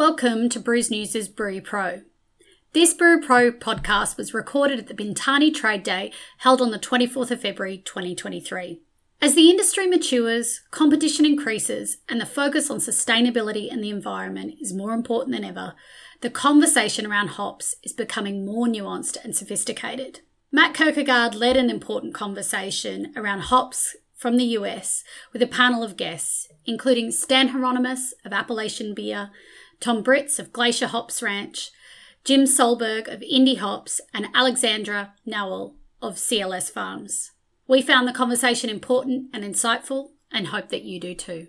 Welcome to Brews News' Brew Pro. This Brew Pro podcast was recorded at the Bintani Trade Day held on the 24th of February 2023. As the industry matures, competition increases, and the focus on sustainability and the environment is more important than ever, the conversation around hops is becoming more nuanced and sophisticated. Matt Kirkegaard led an important conversation around hops from the US with a panel of guests, including Stan Hieronymus of Appellation Beer, Tom Britz of Glacier Hops Ranch, Jim Solberg of Indie Hops, and Alexandra Nowell of CLS Farms. We found the conversation important and insightful and hope that you do too.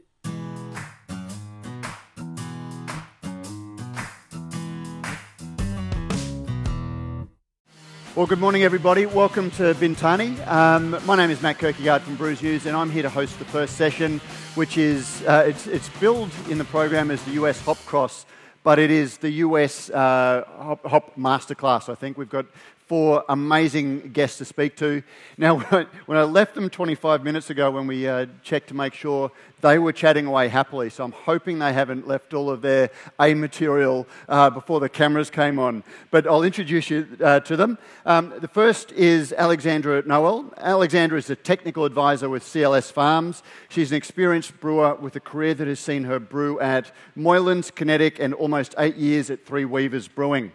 Well, good morning, everybody. Welcome to Bintani. Um, my name is Matt Kirkegaard from Brews News, and I'm here to host the first session, which is uh, it's, it's billed in the program as the US Hop Cross, but it is the US uh, Hop, Hop Masterclass. I think we've got four amazing guests to speak to. Now, when I left them 25 minutes ago, when we uh, checked to make sure they were chatting away happily, so I'm hoping they haven't left all of their A material uh, before the cameras came on. But I'll introduce you uh, to them. Um, the first is Alexandra Nowell. Alexandra is a technical advisor with CLS Farms. She's an experienced brewer with a career that has seen her brew at Moylan's, Kinetic, and almost eight years at Three Weavers Brewing.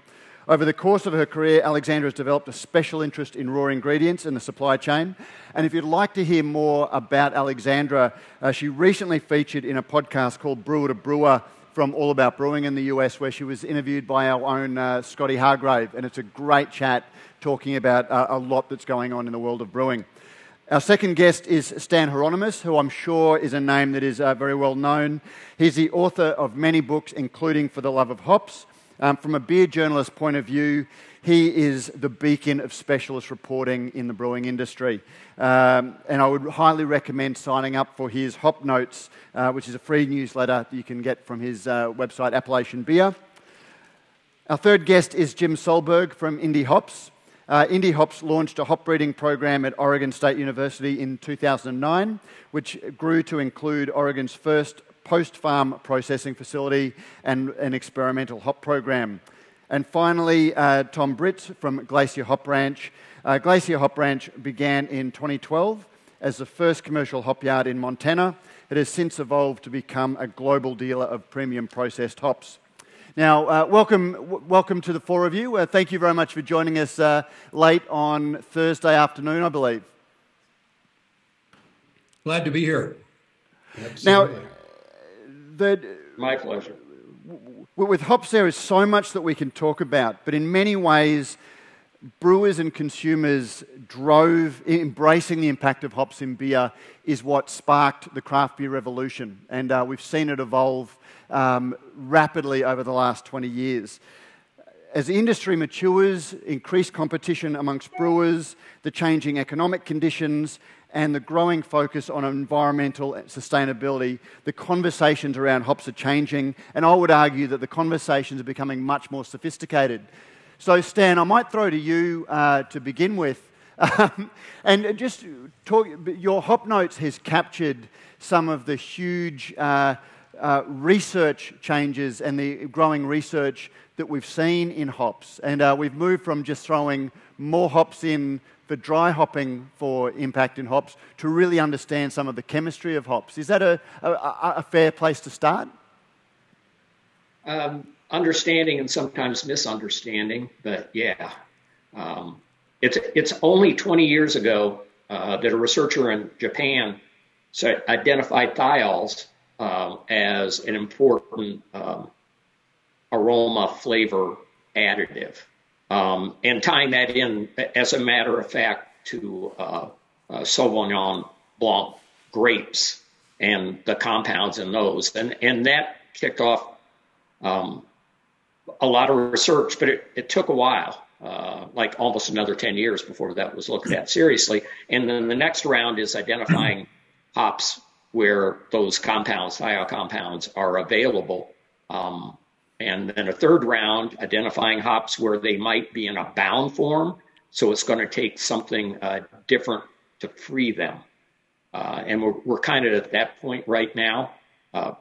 Over the course of her career, Alexandra has developed a special interest in raw ingredients in the supply chain. And if you'd like to hear more about Alexandra, uh, she recently featured in a podcast called Brewer to Brewer from All About Brewing in the US, where she was interviewed by our own uh, Scotty Hargrave. And it's a great chat talking about uh, a lot that's going on in the world of brewing. Our second guest is Stan Hieronymus, who I'm sure is a name that is uh, very well known. He's the author of many books, including For the Love of Hops. Um, from a beer journalist point of view, he is the beacon of specialist reporting in the brewing industry. Um, and I would highly recommend signing up for his Hop Notes, uh, which is a free newsletter you can get from his uh, website, Appellation Beer. Our third guest is Jim Solberg from Indie Hops. Uh, Indie Hops launched a hop breeding program at Oregon State University in 2009, which grew to include Oregon's first post farm processing facility and an experimental hop program. And finally, uh, Tom Britz from Glacier Hop Ranch. Uh, Glacier Hop Ranch began in 2012 as the first commercial hop yard in Montana. It has since evolved to become a global dealer of premium processed hops. Now, uh, welcome, w- welcome to the four of you. Uh, thank you very much for joining us uh, late on Thursday afternoon, I believe. Glad to be here. Absolutely. Now, that my pleasure. With hops, there is so much that we can talk about, but in many ways, brewers and consumers drove embracing the impact of hops in beer is what sparked the craft beer revolution, and uh, we've seen it evolve um, rapidly over the last 20 years. As the industry matures, increased competition amongst brewers, the changing economic conditions, and the growing focus on environmental sustainability, the conversations around hops are changing, and I would argue that the conversations are becoming much more sophisticated. So, Stan, I might throw to you uh, to begin with. Um, and just talk, your Hop Notes has captured some of the huge uh, uh, research changes and the growing research that we've seen in hops. And uh, we've moved from just throwing more hops in for dry hopping for impact in hops to really understand some of the chemistry of hops. Is that a, a, a fair place to start? Um, understanding and sometimes misunderstanding, but yeah. Um, it's, it's only 20 years ago uh, that a researcher in Japan identified thiols uh, as an important um, aroma flavor additive. Um, and tying that in, as a matter of fact, to uh, uh, Sauvignon Blanc grapes and the compounds in those. And, and that kicked off um, a lot of research, but it, it took a while, uh, like almost another 10 years before that was looked at seriously. And then the next round is identifying hops where those compounds, thiol compounds, are available. Um, and then a third round identifying hops where they might be in a bound form. So it's going to take something uh, different to free them. Uh, and we're, we're kind of at that point right now. Uh,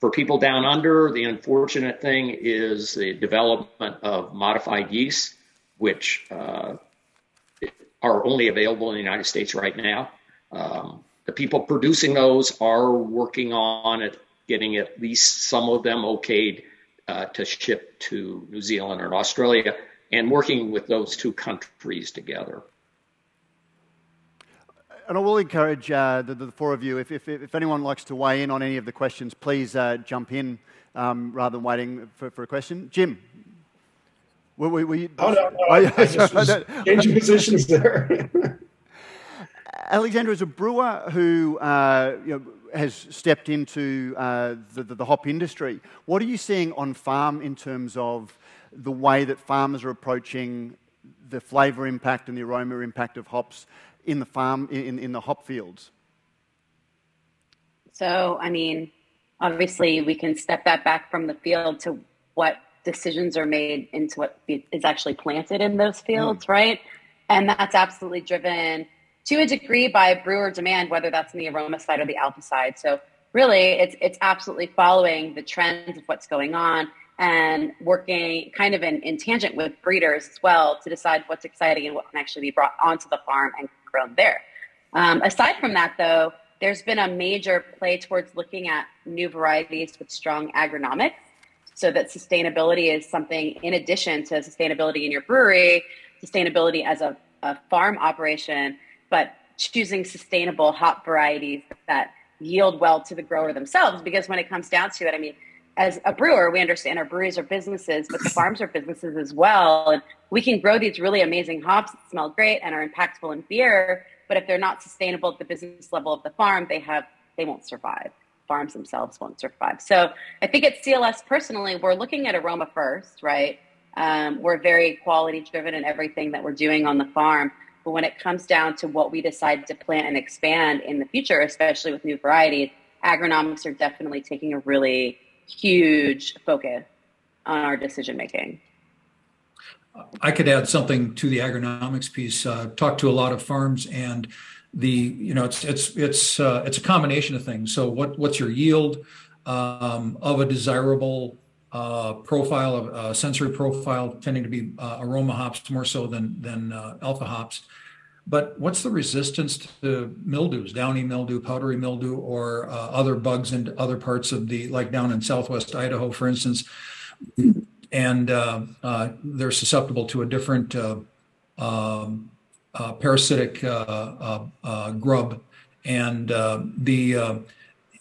for people down under, the unfortunate thing is the development of modified yeast, which uh, are only available in the United States right now. Um, the people producing those are working on it, getting at least some of them okayed uh, to ship to New Zealand and Australia, and working with those two countries together. And I will encourage uh, the, the, four of you, if, if, if, anyone likes to weigh in on any of the questions, please uh, jump in um, rather than waiting for, for, a question. Jim? Were, were, were you, oh, no, no, I, I just was changing positions there. Alexander is a brewer who uh, you know, has stepped into uh, the, the, the hop industry. What are you seeing on farm in terms of the way that farmers are approaching the flavour impact and the aroma impact of hops in the farm, in, in the hop fields? So, I mean, obviously, we can step that back from the field to what decisions are made into what is actually planted in those fields, mm. right? And that's absolutely driven to a degree by brewer demand, whether that's in the aroma side or the alpha side. So, really, it's it's absolutely following the trends of what's going on and working kind of in, in tangent with breeders as well to decide what's exciting and what can actually be brought onto the farm and grown there. Um, aside from that, though, there's been a major play towards looking at new varieties with strong agronomics so that sustainability is something in addition to sustainability in your brewery, sustainability as a, a farm operation, but choosing sustainable hop varieties that yield well to the grower themselves. Because when it comes down to it, I mean, as a brewer, we understand our breweries are businesses, but the farms are businesses as well. And we can grow these really amazing hops that smell great and are impactful in beer, but if they're not sustainable at the business level of the farm, they have they won't survive. Farms themselves won't survive. So I think at CLS personally, we're looking at aroma first, right? Um, we're very quality driven in everything that we're doing on the farm. But when it comes down to what we decide to plant and expand in the future, especially with new varieties, agronomics are definitely taking a really huge focus on our decision making. I could add something to the agronomics piece. Uh, talked to a lot of farms, and the you know it's it's it's uh, it's a combination of things. So what what's your yield um, of a desirable uh, profile of uh, sensory profile, tending to be uh, aroma hops more so than than uh, alpha hops. But what's the resistance to mildews, downy mildew, powdery mildew, or uh, other bugs in other parts of the, like down in southwest Idaho, for instance? And they're susceptible to a different um, parasitic grub. And the,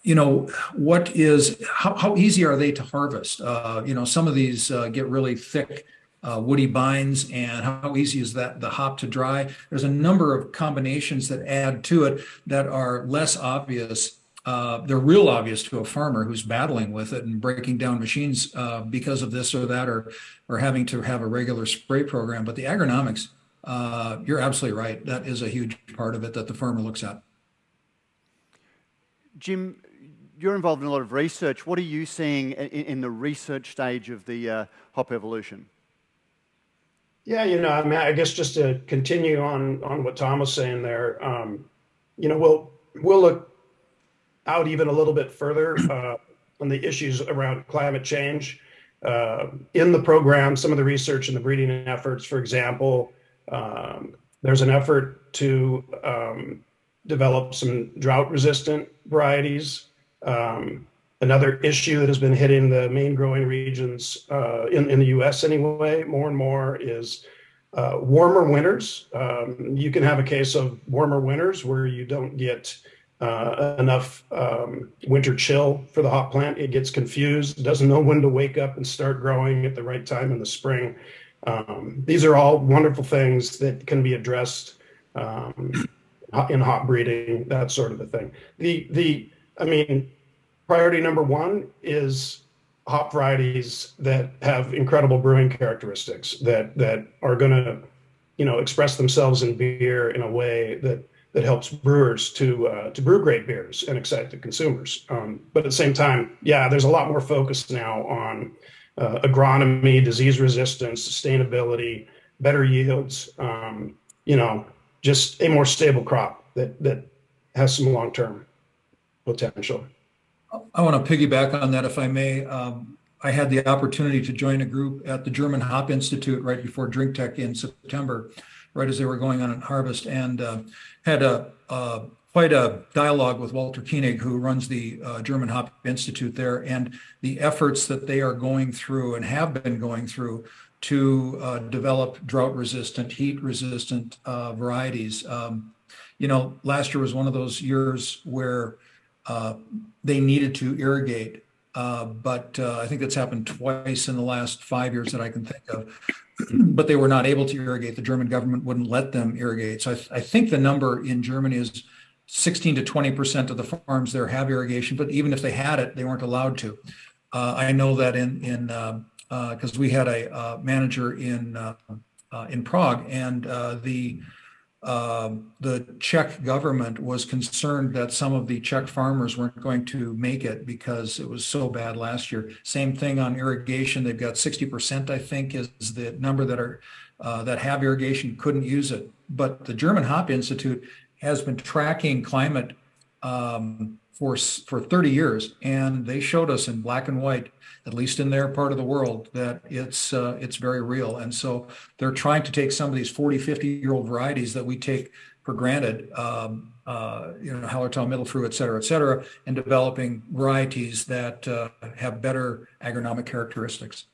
you know, what is, how, how easy are they to harvest? you know, some of these get really thick uh, woody binds and how easy is that the hop to dry. There's a number of combinations that add to it that are less obvious. Uh, they're real obvious to a farmer who's battling with it and breaking down machines uh, because of this or that, or or having to have a regular spray program. But the agronomics, uh, you're absolutely right. That is a huge part of it that the farmer looks at. Jim, you're involved in a lot of research. What are you seeing in, in the research stage of the uh, hop evolution? Yeah, you know, I mean, I guess just to continue on on what Tom was saying there, um, you know, we'll we'll look out even a little bit further uh, on the issues around climate change. Uh, in the program, some of the research and the breeding efforts, for example, um, there's an effort to um, develop some drought resistant varieties. Um, another issue that has been hitting the main growing regions uh, in, in the US anyway, more and more is uh, warmer winters. Um, you can have a case of warmer winters where you don't get uh, enough um, winter chill for the hop plant. It gets confused, doesn't know when to wake up and start growing at the right time in the spring. Um, these are all wonderful things that can be addressed um, in hop breeding, that sort of a thing. The the I mean, priority number one is hop varieties that have incredible brewing characteristics that that are going to you know express themselves in beer in a way that that helps brewers to uh, to brew great beers and excite the consumers. Um, but at the same time, yeah, there's a lot more focus now on uh, agronomy, disease resistance, sustainability, better yields. Um, you know, just a more stable crop that that has some long term potential. I want to piggyback on that, if I may. Um, I had the opportunity to join a group at the German Hop Institute right before drinktec in September, right as they were going on at harvest, and uh, had a, a, quite a dialogue with Walter Koenig, who runs the uh, German Hop Institute there, and the efforts that they are going through and have been going through to uh, develop drought-resistant, heat-resistant uh, varieties. Um, you know, last year was one of those years where they needed to irrigate uh, but uh, I think that's happened twice in the last five years that I can think of. but they were not able to irrigate. The German government wouldn't let them irrigate. So I, th- I think the number in Germany is 16 to 20 percent of the farms there have irrigation. But even if they had it, they weren't allowed to. Uh, I know that in in because uh, we had a manager in in Prague, and the uh, the Czech government was concerned that some of the Czech farmers weren't going to make it because it was so bad last year. Same thing on irrigation; they've got 60%, I think, is the number that are uh, that have irrigation couldn't use it. But the German Hop Institute has been tracking climate um, for for 30 years, and they showed us in black and white at least in their part of the world, that it's uh, it's very real. And so they're trying to take some of these 40, 50 year old varieties that we take for granted, um, uh, you know, Hallertau, Mittelfrüh, et cetera, et cetera, and developing varieties that uh, have better agronomic characteristics.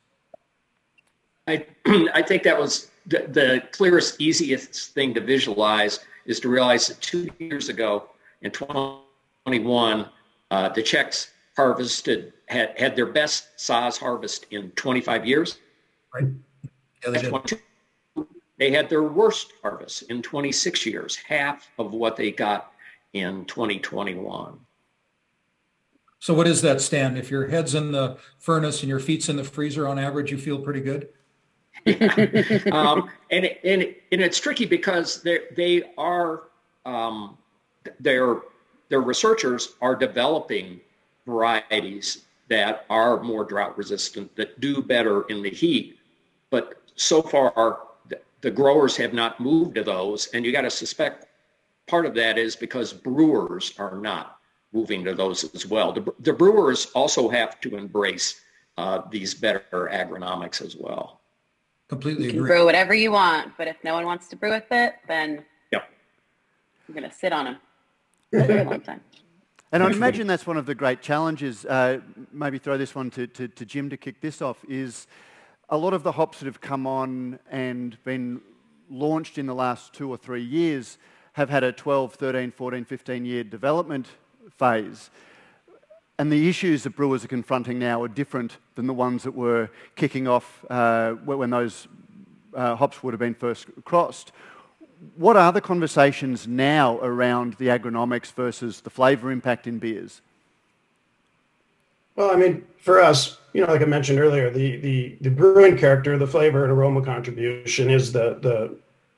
I, I think that was the, the clearest, easiest thing to visualize is to realize that two years ago in 2021, uh, the Czechs harvested had had their best Saaz harvest in 25 years. Right. Yeah, they, did. they had their worst harvest in 26 years, half of what they got in 2021. So what is that Stan? If your head's in the furnace and your feet's in the freezer, on average, you feel pretty good. um, and it, and it, and it's tricky because they they are um, their their researchers are developing varieties that are more drought resistant, that do better in the heat. But so far, the growers have not moved to those. And you got to suspect part of that is because brewers are not moving to those as well. The, the brewers also have to embrace uh, these better agronomics as well. Completely you can agree. brew whatever you want, but if no one wants to brew with it, then yep. you're going to sit on them for a long time. And I imagine that's one of the great challenges. Uh, maybe throw this one to, to, to Jim to kick this off. Is a lot of the hops that have come on and been launched in the last two or three years have had a 12, 13, 14, 15 year development phase. And the issues that brewers are confronting now are different than the ones that were kicking off uh, when those uh, hops would have been first crossed what are the conversations now around the agronomics versus the flavour impact in beers? Well, I mean, for us, you know, like I mentioned earlier, the the the brewing character, the flavor and aroma contribution is the the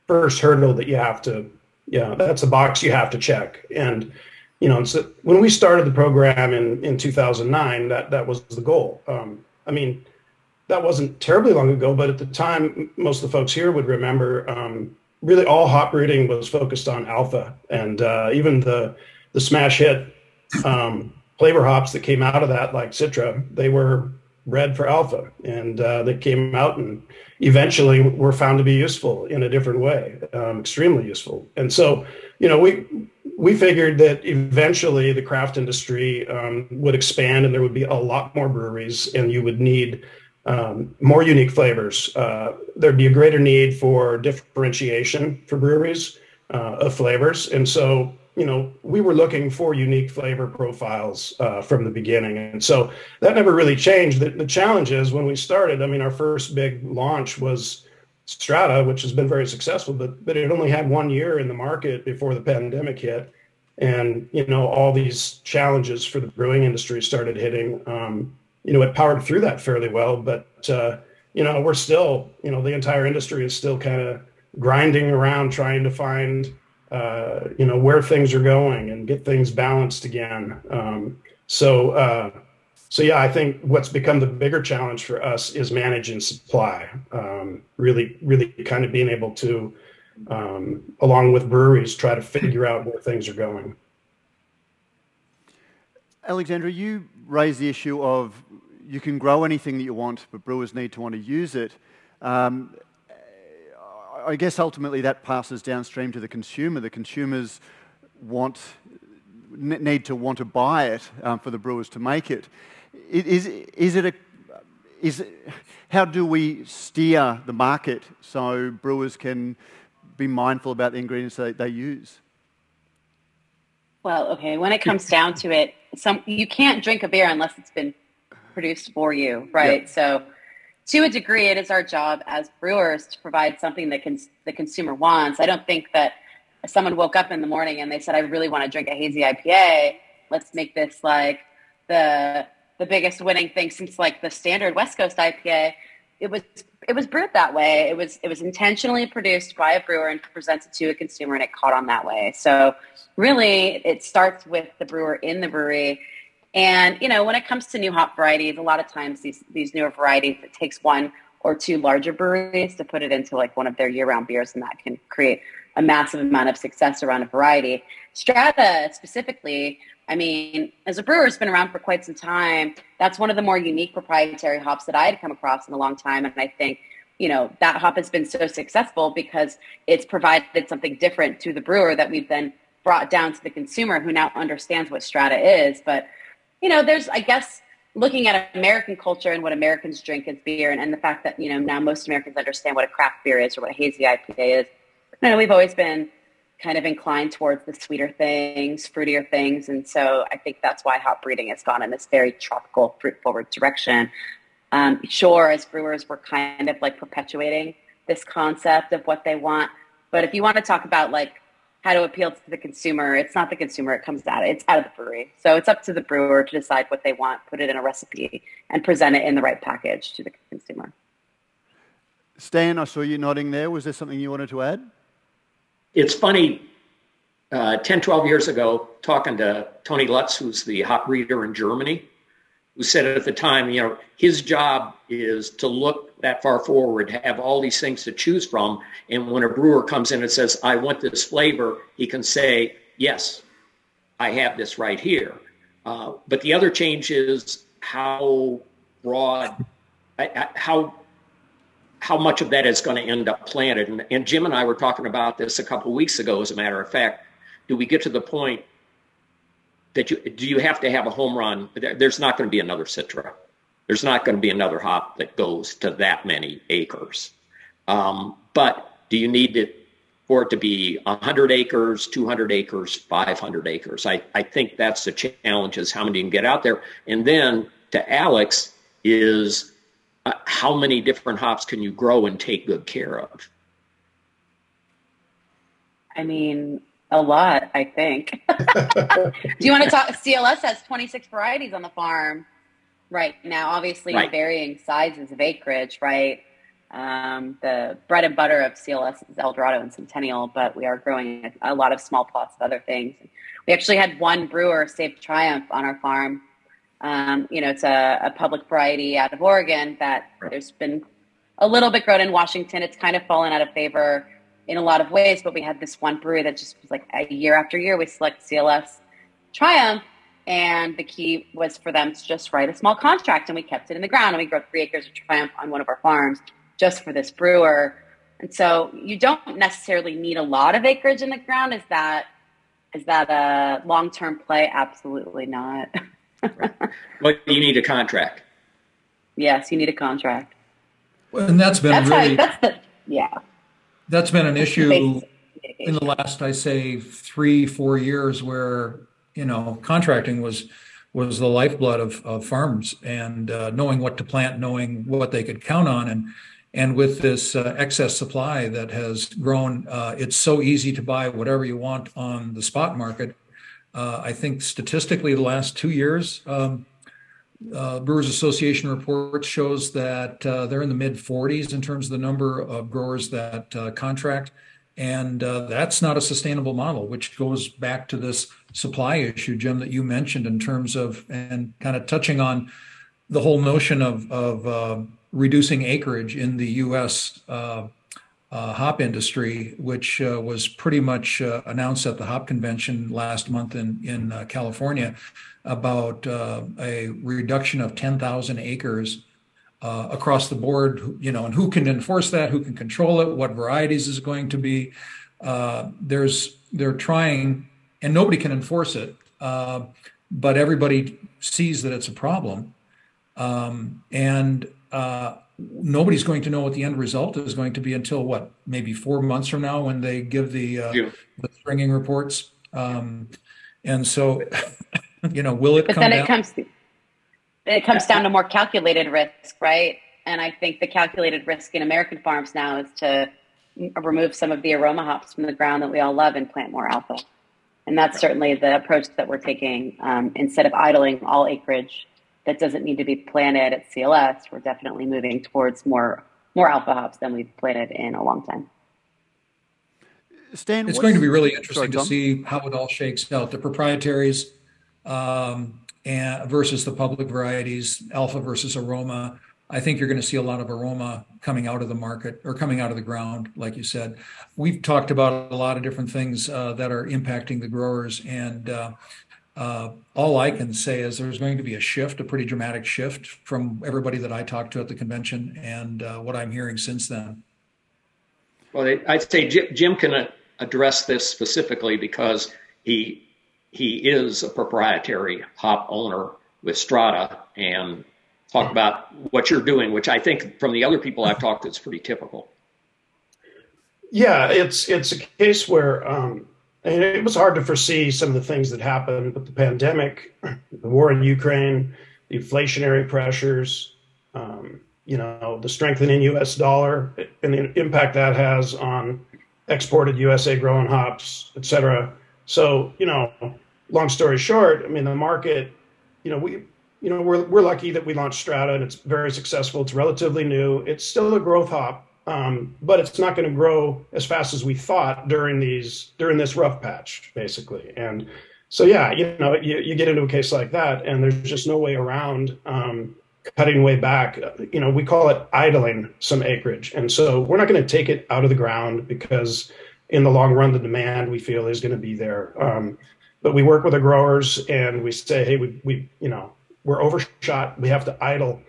first hurdle that you have to, yeah, that's a box you have to check. And you know, so when we started the program in in 2009, that that was the goal. Um, I mean, that wasn't terribly long ago, but at the time, most of the folks here would remember. Um, really all hop breeding was focused on alpha, and uh, even the the smash hit um, flavor hops that came out of that, like Citra, they were bred for alpha, and uh, they came out and eventually were found to be useful in a different way, um, extremely useful. And so, you know, we we figured that eventually the craft industry um, would expand, and there would be a lot more breweries, and you would need um, more unique flavors. Uh, there'd be a greater need for differentiation for breweries uh, of flavors. And so, you know, we were looking for unique flavor profiles uh, from the beginning. And so that never really changed. The, the challenge is when we started, I mean, our first big launch was Strata, which has been very successful, but, but it only had one year in the market before the pandemic hit. And, you know, all these challenges for the brewing industry started hitting. Um, you know, it powered through that fairly well. But, uh, you know, we're still, you know, the entire industry is still kind of grinding around trying to find, uh, you know, where things are going and get things balanced again. Um, so, uh, so yeah, I think what's become the bigger challenge for us is managing supply. Um, really, really kind of being able to, um, along with breweries, try to figure out where things are going. Alexandra, you raise the issue of you can grow anything that you want, but brewers need to want to use it. Um, I guess ultimately that passes downstream to the consumer. The consumers want need to want to buy it um, for the brewers to make it. Is, is it a is it, how do we steer the market so brewers can be mindful about the ingredients that they use? Well, okay. When it comes down to it, some you can't drink a beer unless it's been produced for you, right? Yep. So, to a degree, it is our job as brewers to provide something that can, the consumer wants. I don't think that someone woke up in the morning and they said, "I really want to drink a hazy IPA," let's make this like the the biggest winning thing since like the standard West Coast IPA. It was it was brewed that way. It was it was intentionally produced by a brewer and presented to a consumer, and it caught on that way. So really, it starts with the brewer in the brewery. And you know, when it comes to new hop varieties, a lot of times these these newer varieties, it takes one or two larger breweries to put it into like one of their year-round beers, and that can create a massive amount of success around a variety. Strata specifically I mean, as a brewer has been around for quite some time, that's one of the more unique proprietary hops that I had come across in a long time. And I think, you know, that hop has been so successful because it's provided something different to the brewer that we've then brought down to the consumer who now understands what strata is. But, you know, there's, I guess, looking at American culture and what Americans drink as beer and, and the fact that, you know, now most Americans understand what a craft beer is or what a hazy IPA is. You know, we've always been kind of inclined towards the sweeter things, fruitier things. And so I think that's why hop breeding has gone in this very tropical, fruit forward direction. Um, sure, as brewers, we're kind of like perpetuating this concept of what they want. But if you want to talk about like how to appeal to the consumer, it's not the consumer, it comes out, it's out of the brewery. So it's up to the brewer to decide what they want, put it in a recipe, and present it in the right package to the consumer. Stan, I saw you nodding there. Was there something you wanted to add? it's funny, uh, 10, 12 years ago, talking to Tony Lutz, who's the hop breeder in Germany, who said at the time, you know, his job is to look that far forward, have all these things to choose from. And when a brewer comes in and says, I want this flavor, he can say, yes, I have this right here. Uh, but the other change is how broad, how how much of that is going to end up planted. And, and Jim and I were talking about this a couple weeks ago, as a matter of fact. Do we get to the point that you do you have to have a home run? There's not going to be another Citra. There's not going to be another hop that goes to that many acres. Um, but do you need it for it to be 100 acres, 200 acres, 500 acres? I, I think that's the challenge is how many you can get out there. And then to Alex is uh, how many different hops can you grow and take good care of? I mean, a lot, I think. Do you want to talk? CLS has 26 varieties on the farm right now, obviously right. varying sizes of acreage, right? Um, the bread and butter of CLS is Eldorado and Centennial, but we are growing a, a lot of small plots of other things. We actually had one brewer save Triumph on our farm um, you know, it's a, a, public variety out of Oregon that there's been a little bit grown in Washington. It's kind of fallen out of favor in a lot of ways, but we had this one brewery that just was like a year after year, we select CLS Triumph. And the key was for them to just write a small contract, and we kept it in the ground, and we grew three acres of Triumph on one of our farms just for this brewer. And so you don't necessarily need a lot of acreage in the ground. Is that is that a long term play? Absolutely not. But you need a contract. Yes, you need a contract. Well, and that's been that's really how, that's the yeah. That's been an issue in the last, I say, three four years, where you know contracting was was the lifeblood of, of farms and uh, knowing what to plant, knowing what they could count on, and and with this uh, excess supply that has grown, uh, it's so easy to buy whatever you want on the spot market. Uh, I think statistically, the last two years, um, uh, Brewers Association report shows that uh, they're in the mid 40s in terms of the number of growers that uh, contract. And uh, that's not a sustainable model, which goes back to this supply issue, Jim, that you mentioned in terms of, and kind of touching on the whole notion of, of uh, reducing acreage in the US uh, hop industry, which was pretty much announced at the hop convention last month in in California, about uh, a reduction of 10,000 acres uh, across the board. You know, and who can enforce that? Who can control it? What varieties is going to be? there's they're trying, and nobody can enforce it, but everybody sees that it's a problem, um, and nobody's going to know what the end result is going to be until what maybe four months from now when they give the uh, yeah. the stringing reports um, and so you know will it but then down? it comes it comes down to more calculated risk right and i think the calculated risk in american farms now is to remove some of the aroma hops from the ground that we all love and plant more alpha and that's certainly the approach that we're taking um, instead of idling all acreage that doesn't need to be planted at CLS. We're definitely moving towards more more alpha hops than we've planted in a long time. Stan, it's going to be really interesting sorry, to see how it all shakes out. The proprietaries um, and versus the public varieties, alpha versus aroma. I think you're going to see a lot of aroma coming out of the market or coming out of the ground, like you said. We've talked about a lot of different things uh, that are impacting the growers, and uh, uh, all I can say is there's going to be a shift, a pretty dramatic shift from everybody that I talked to at the convention and uh, what I'm hearing since then. Well, I'd say Jim can address this specifically because he he is a proprietary hop owner with Strata and talk about what you're doing, which I think from the other people I've talked to, it's pretty typical. Yeah, it's it's a case where um, and it was hard to foresee some of the things that happened with the pandemic, the war in Ukraine, the inflationary pressures, um, you know, the strengthening U.S. dollar, and the impact that has on exported USA grown hops, et cetera. So, you know, long story short, I mean, the market, you know, we, you know, we're we're lucky that we launched Strata and it's very successful. It's relatively new. It's still a growth hop, um, but it's not going to grow as fast as we thought during these during this rough patch, basically. And so, yeah, you know, you, you get into a case like that, and there's just no way around um, cutting way back. You know, we call it idling some acreage, and so we're not going to take it out of the ground because in the long run, the demand we feel is going to be there. Um, but we work with the growers, and we say, hey, we we you know we're overshot. We have to idle.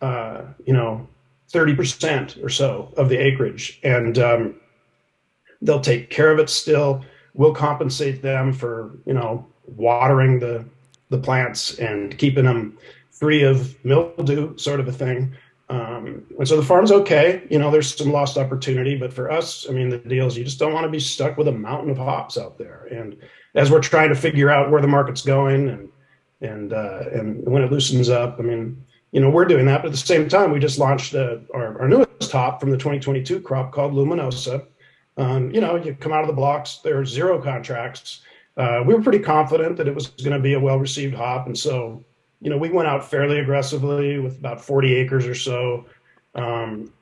Uh, you know, 30% or so of the acreage. And um, they'll take care of it still. We'll compensate them for, you know, watering the, the plants and keeping them free of mildew, sort of a thing. Um, and so the farm's okay. You know, there's some lost opportunity, but for us, I mean, the deal is you just don't want to be stuck with a mountain of hops out there. And as we're trying to figure out where the market's going and and uh, and when it loosens up, I mean, you know, we're doing that. But at the same time, we just launched uh, our, our newest hop from the 2022 crop called Luminosa. Um, you know, you come out of the blocks, there are zero contracts. Uh, we were pretty confident that it was going to be a well received hop. And so, you know, we went out fairly aggressively with about 40 acres or so. Um,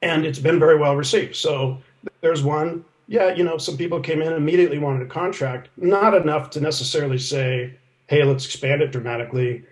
and it's been very well received. So there's one. Yeah, you know, some people came in immediately wanted a contract, not enough to necessarily say, hey, let's expand it dramatically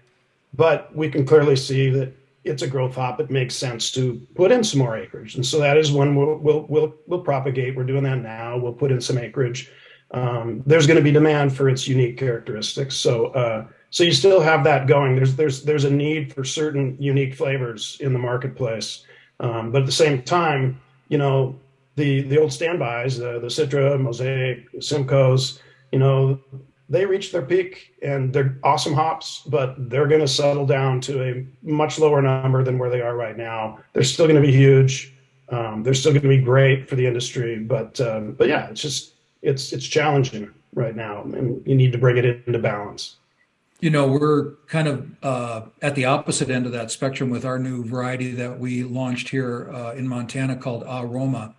but we can clearly see that it's a growth hop. It makes sense to put in some more acreage, and so that is one we'll we'll we'll, we'll propagate. We're doing that now. We'll put in some acreage. Um, there's going to be demand for its unique characteristics. So uh, so you still have that going. There's there's there's a need for certain unique flavors in the marketplace, um, but at the same time, you know the the old standbys, the the Citra, Mosaic, Simcoes, you know they reach their peak and they're awesome hops, but they're going to settle down to a much lower number than where they are right now. They're still going to be huge. Um, they're still going to be great for the industry, but um, but yeah, it's just it's it's challenging right now, and you need to bring it into balance. You know, we're kind of uh, at the opposite end of that spectrum with our new variety that we launched here uh, in Montana called Aroma,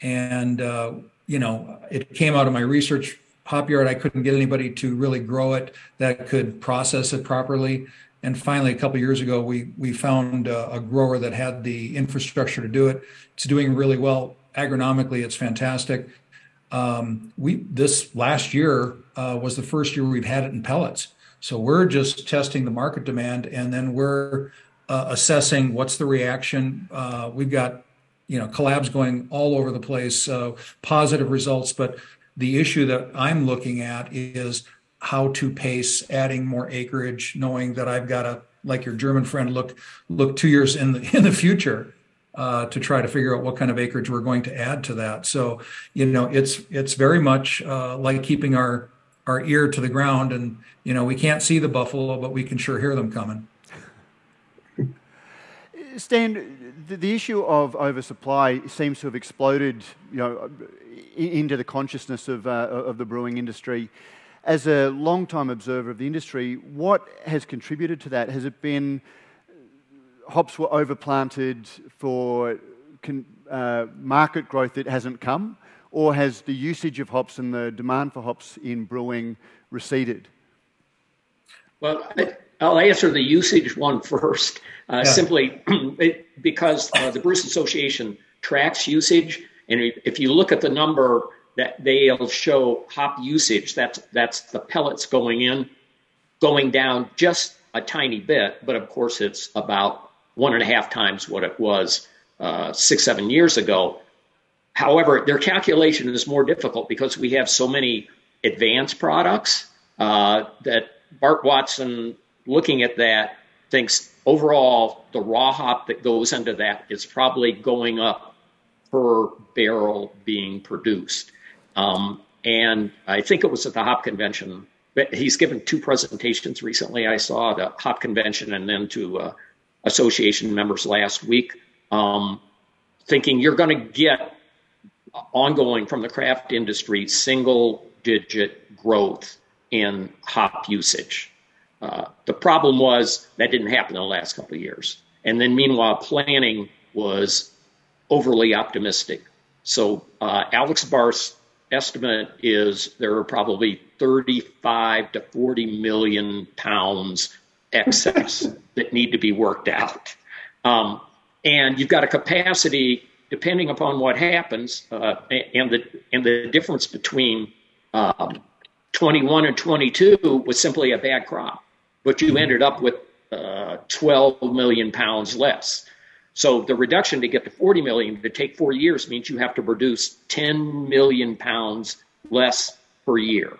and uh, you know, it came out of my research hop yard, I couldn't get anybody to really grow it that could process it properly. And finally, a couple years ago, we we found a, a, grower that had the infrastructure to do it. It's doing really well agronomically. It's fantastic. Um, we this last year uh, was the first year we've had it in pellets. So we're just testing the market demand, and then we're uh, assessing what's the reaction. Uh, we've got you know collabs going all over the place, so positive results. But the issue that I'm looking at is how to pace adding more acreage, knowing that I've got to, like your German friend, look look two years in the in the future uh, to try to figure out what kind of acreage we're going to add to that. So you know, it's it's very much uh, like keeping our our ear to the ground, and you know, we can't see the buffalo, but we can sure hear them coming. Stan, the, the issue of oversupply seems to have exploded, you know, into the consciousness of, uh, of the brewing industry. As a long-time observer of the industry, what has contributed to that? Has it been hops were overplanted for con, uh, market growth that hasn't come, or has the usage of hops and the demand for hops in brewing receded? Well, I'll answer the usage one first. Uh, yeah. Simply because uh, the Brewers Association tracks usage, and if you look at the number that they'll show hop usage, that's that's the pellets going in, going down just a tiny bit, but of course it's about one and a half times what it was uh, six seven years ago. However, their calculation is more difficult because we have so many advanced products uh, that Bart Watson, looking at that, thinks overall the raw hop that goes into that is probably going up per barrel being produced. Um, and I think it was at the hop convention. But he's given two presentations recently. I saw at the hop convention and then to uh, association members last week, um, thinking you're going to get ongoing from the craft industry single digit growth in hop usage. Uh, the problem was that didn't happen in the last couple of years. And then meanwhile, planning was overly optimistic. So uh, Alex Barth's estimate is there are probably 35 to 40 million pounds excess that need to be worked out. Um, and you've got a capacity, depending upon what happens, uh, and the and the difference between um, 21 and 22 was simply a bad crop, but you ended up with uh, 12 million pounds less. So the reduction to get to 40 million to take four years means you have to produce 10 million pounds less per year.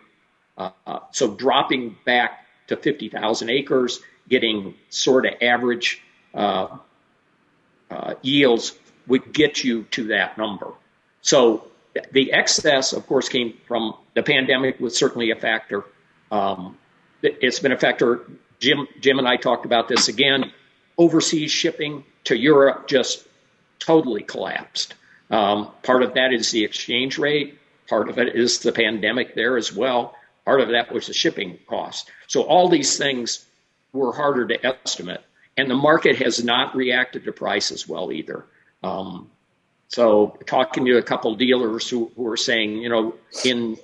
Uh, uh, so dropping back to 50,000 acres, getting sort of average uh, uh, yields would get you to that number. So the excess, of course, came from the pandemic was certainly a factor. Um, it's been a factor. Jim, Jim and I talked about this again. Overseas shipping to Europe just totally collapsed. Um, part of that is the exchange rate. Part of it is the pandemic there as well. Part of that was the shipping cost. So all these things were harder to estimate, and the market has not reacted to price as well either. Um, so talking to a couple dealers who, who were saying, you know, in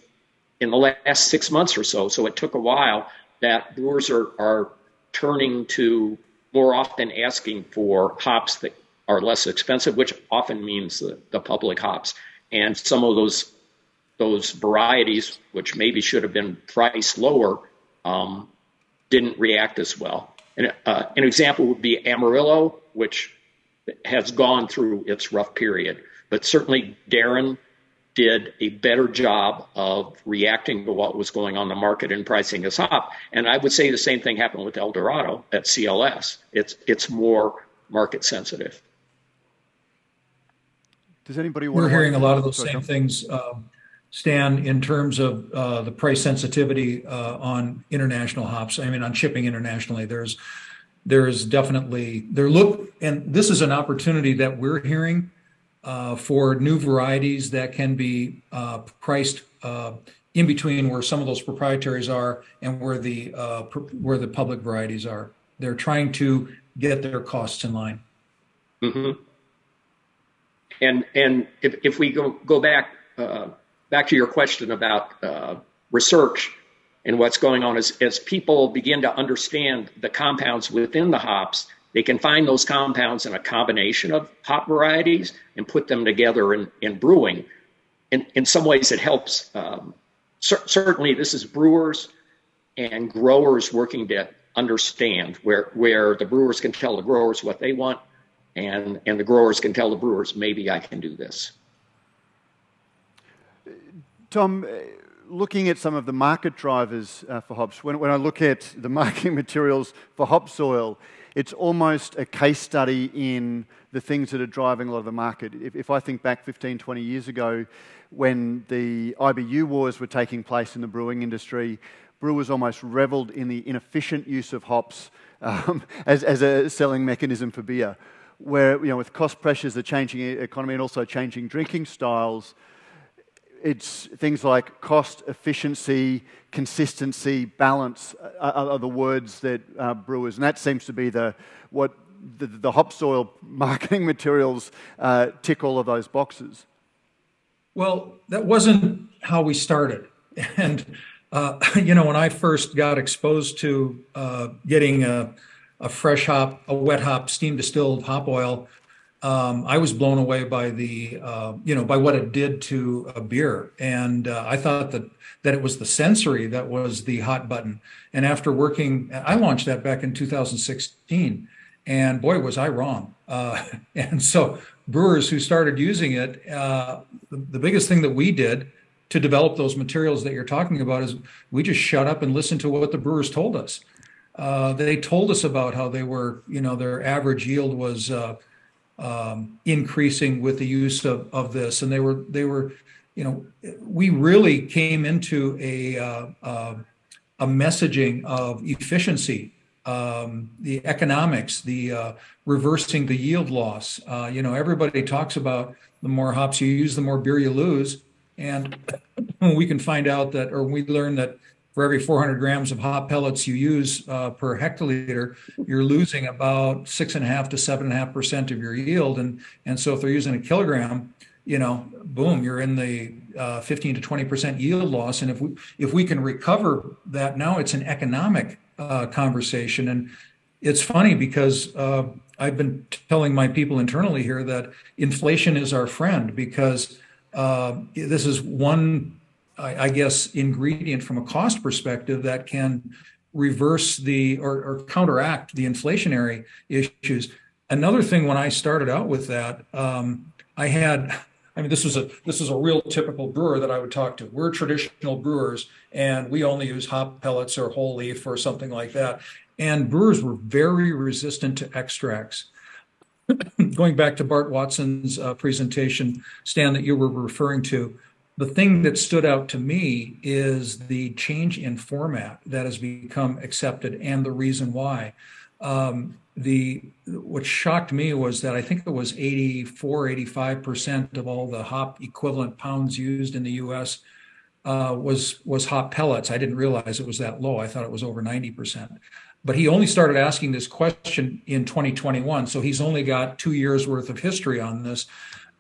in the last six months or so, so it took a while that brewers are, are turning to more often asking for hops that are less expensive, which often means the, the public hops. And some of those those varieties, which maybe should have been priced lower, um, didn't react as well. And, uh, an example would be Amarillo, which has gone through its rough period. But certainly Darren did a better job of reacting to what was going on in the market and pricing his hop. And I would say the same thing happened with El Dorado at CLS. It's it's more market sensitive. Does anybody? We're hearing a lot of those same things, um, Stan, in terms of uh, the price sensitivity uh, on international hops. I mean, on shipping internationally, there's there's definitely there look and this is an opportunity that we're hearing uh, for new varieties that can be uh, priced uh, in between where some of those proprietaries are and where the uh, where the public varieties are. They're trying to get their costs in line. Mm-hmm. And and if, if we go go back uh, back to your question about uh, research and what's going on as, as people begin to understand the compounds within the hops, they can find those compounds in a combination of hop varieties and put them together in, in brewing. In, in some ways, it helps. Um, cer- certainly, this is brewers and growers working to understand where, where the brewers can tell the growers what they want and and the growers can tell the brewers maybe I can do this. Tom, looking at some of the market drivers uh, for hops, when, when I look at the marketing materials for hop soil, it's almost a case study in the things that are driving a lot of the market. If, if, I think back 15, 20 years ago, when the IBU wars were taking place in the brewing industry, brewers almost reveled in the inefficient use of hops um, as, as a selling mechanism for beer. Where, you know, with cost pressures, the changing economy, and also changing drinking styles, it's things like cost, efficiency, consistency, balance are, are the words that uh, brewers, and that seems to be the what the, the hop oils marketing materials uh, tick all of those boxes. Well, that wasn't how we started, and uh, you know when I first got exposed to uh, getting a, a fresh hop, a wet hop, steam distilled hop oil um, I was blown away by the uh, you know by what it did to a beer, and uh, I thought that that it was the sensory that was the hot button. And after working, I launched that back in 2016, and boy was I wrong. Uh, and so brewers who started using it, uh, the, the biggest thing that we did to develop those materials that you're talking about is we just shut up and listened to what the brewers told us. Uh, they told us about how they were, you know, their average yield was uh, um, increasing with the use of, of this, and they were they were, you know, we really came into a uh, uh, a messaging of efficiency, um, the economics, the uh, reversing the yield loss. Uh, you know, everybody talks about the more hops you use, the more beer you lose, and we can find out that, or we learn that for every 400 grams of hop pellets you use uh, per hectoliter, you're losing about six and a half to seven and a half percent of your yield. And and so if they're using a kilogram, you know, boom, you're in the uh, 15 to 20 percent yield loss. And if we if we can recover that, now it's an economic uh, conversation. And it's funny because uh, I've been telling my people internally here that inflation is our friend because uh, this is one I, I guess, ingredient from a cost perspective that can reverse the or, or, counteract the inflationary issues. Another thing, when I started out with that, um, I had, I mean, this was a this is a real typical brewer that I would talk to. We're traditional brewers, and we only use hop pellets or whole leaf or something like that. And brewers were very resistant to extracts. Going back to Bart Watson's uh, presentation, Stan, that you were referring to, the thing that stood out to me is the change in format that has become accepted and the reason why. Um, the what shocked me was that I think it was 84, 85 percent of all the hop equivalent pounds used in the U.S. Uh, was was hop pellets. I didn't realize it was that low. I thought it was over 90 percent. But he only started asking this question in 2021, so he's only got two years worth of history on this.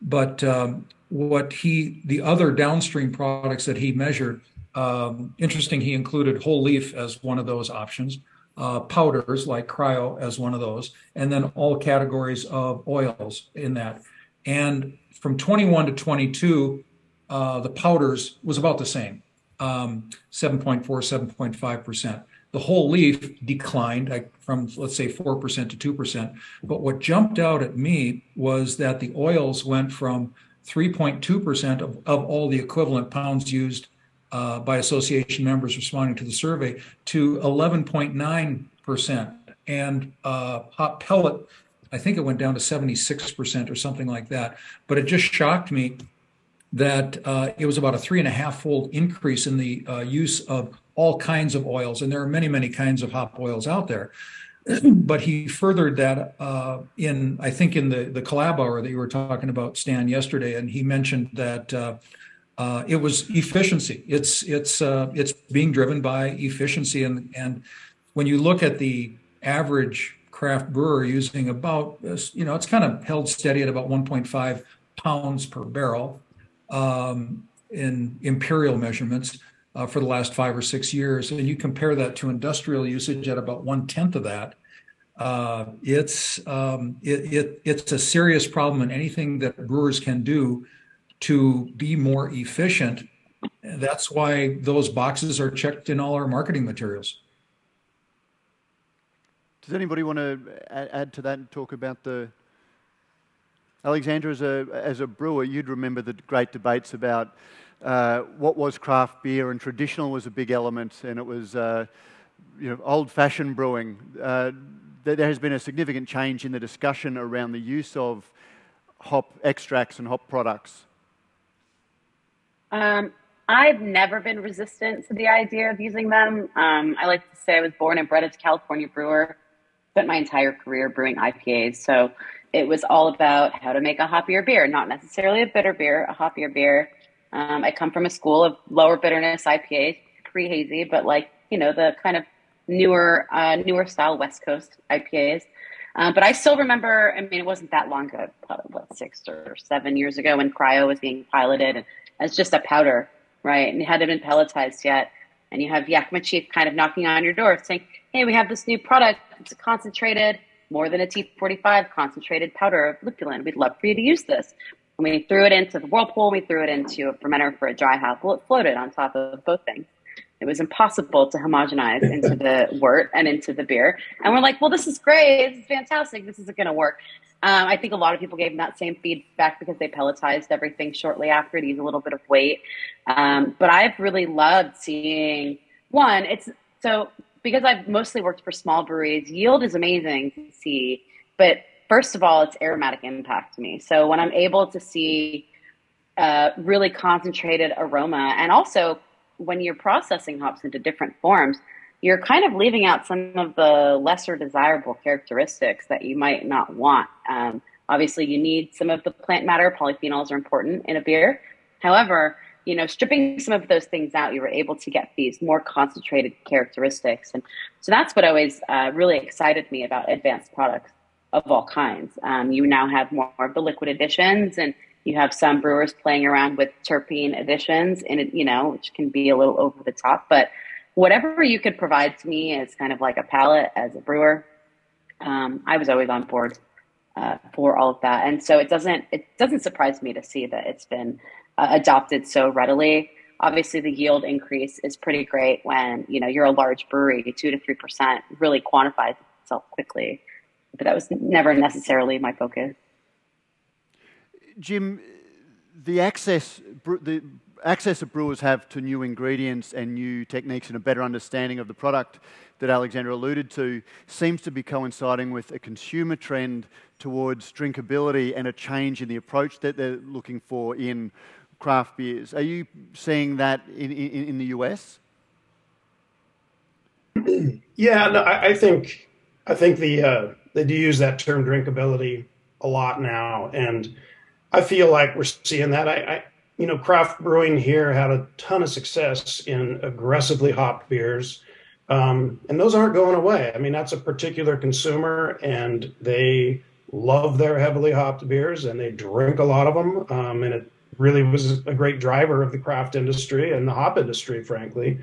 But um, what he the other downstream products that he measured um, interesting he included whole leaf as one of those options uh, powders like cryo as one of those and then all categories of oils in that. And from 21 to 22 uh, the powders was about the same um, 7.4 7.5 percent. The whole leaf declined from let's say 4% to 2% but what jumped out at me was that the oils went from 3.2% of, of all the equivalent pounds used uh, by association members responding to the survey to 11.9%. And uh, hop pellet, I think it went down to 76% or something like that. But it just shocked me that uh, it was about a three and a half fold increase in the uh, use of all kinds of oils. And there are many, many kinds of hop oils out there. But he furthered that uh, in, I think, in the the collab hour that you were talking about, Stan, yesterday, and he mentioned that uh, uh, it was efficiency. It's it's uh, it's being driven by efficiency, and and when you look at the average craft brewer using about, you know, it's kind of held steady at about 1.5 pounds per barrel um, in imperial measurements uh, for the last five or six years, and you compare that to industrial usage at about one tenth of that, uh, it's um, it, it, it's a serious problem, and anything that brewers can do to be more efficient, that's why those boxes are checked in all our marketing materials. Does anybody want to add to that and talk about the Alexandra, as a, as a brewer, you'd remember the great debates about uh, what was craft beer, and traditional was a big element, and it was uh, you know, old-fashioned brewing. Uh, there has been a significant change in the discussion around the use of hop extracts and hop products. Um, I've never been resistant to the idea of using them. Um, I like to say I was born and bred as a California brewer, spent my entire career brewing IPAs. So it was all about how to make a hoppier beer, not necessarily a bitter beer, a hoppier beer. Um, I come from a school of lower bitterness IPAs, pre hazy, but like, you know, the kind of newer, uh, newer style West Coast IPAs. Um, but I still remember, I mean, it wasn't that long ago, probably what, six or seven years ago when cryo was being piloted as just a powder, right? And it hadn't been pelletized yet. And you have Yakima Chief kind of knocking on your door saying, hey, we have this new product. It's a concentrated, more than a T45 concentrated powder of lupulin. We'd love for you to use this. And we threw it into the whirlpool. We threw it into a fermenter for a dry hop. Well, it floated on top of both things. It was impossible to homogenize into the wort and into the beer. And we're like, well, this is great. This is fantastic. This isn't going to work. Um, I think a lot of people gave them that same feedback because they pelletized everything shortly after to use a little bit of weight. Um, but I've really loved seeing one, it's so because I've mostly worked for small breweries, yield is amazing to see. But first of all, it's aromatic impact to me. So when I'm able to see uh, really concentrated aroma and also when you're processing hops into different forms, you're kind of leaving out some of the lesser desirable characteristics that you might not want. Um, obviously, you need some of the plant matter. Polyphenols are important in a beer. However, you know, stripping some of those things out, you were able to get these more concentrated characteristics. And so that's what always uh, really excited me about advanced products of all kinds. Um, you now have more of the liquid additions and you have some brewers playing around with terpene additions and it, you know, which can be a little over the top, but whatever you could provide to me as kind of like a palate as a brewer, um, I was always on board uh, for all of that. And so it doesn't it doesn't surprise me to see that it's been uh, adopted so readily. Obviously, the yield increase is pretty great when you know you're a large brewery. Two to three percent really quantifies itself quickly, but that was never necessarily my focus. Jim, the access the access that brewers have to new ingredients and new techniques and a better understanding of the product that Alexandra alluded to seems to be coinciding with a consumer trend towards drinkability and a change in the approach that they're looking for in craft beers. Are you seeing that in, in, in the US? Yeah, no, I, I, think I think the uh, they do use that term drinkability a lot now, and I feel like we're seeing that. I, I you know, craft brewing here had a ton of success in aggressively hopped beers. Um, and those aren't going away. I mean, that's a particular consumer, and they love their heavily hopped beers, and they drink a lot of them. Um, and it really was a great driver of the craft industry and the hop industry, frankly.